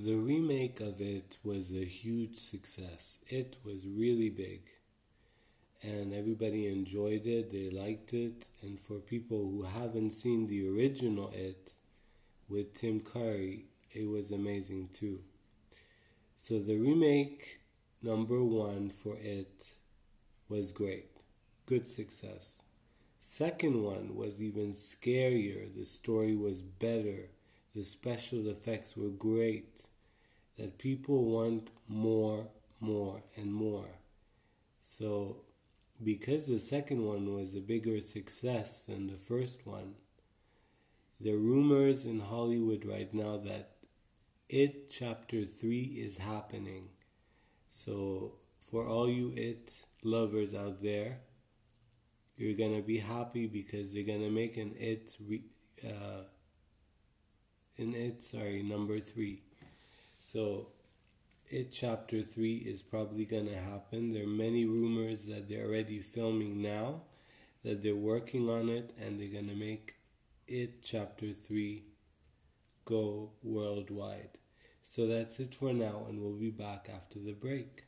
The remake of it was a huge success. It was really big. And everybody enjoyed it, they liked it. And for people who haven't seen the original It with Tim Curry, it was amazing too. So the remake number one for It was great. Good success. Second one was even scarier. The story was better the special effects were great, that people want more, more, and more. So, because the second one was a bigger success than the first one, the rumors in Hollywood right now that It Chapter 3 is happening. So, for all you It lovers out there, you're gonna be happy because they're gonna make an It re- uh, in it, sorry, number three. So, it chapter three is probably gonna happen. There are many rumors that they're already filming now, that they're working on it, and they're gonna make it chapter three go worldwide. So that's it for now, and we'll be back after the break.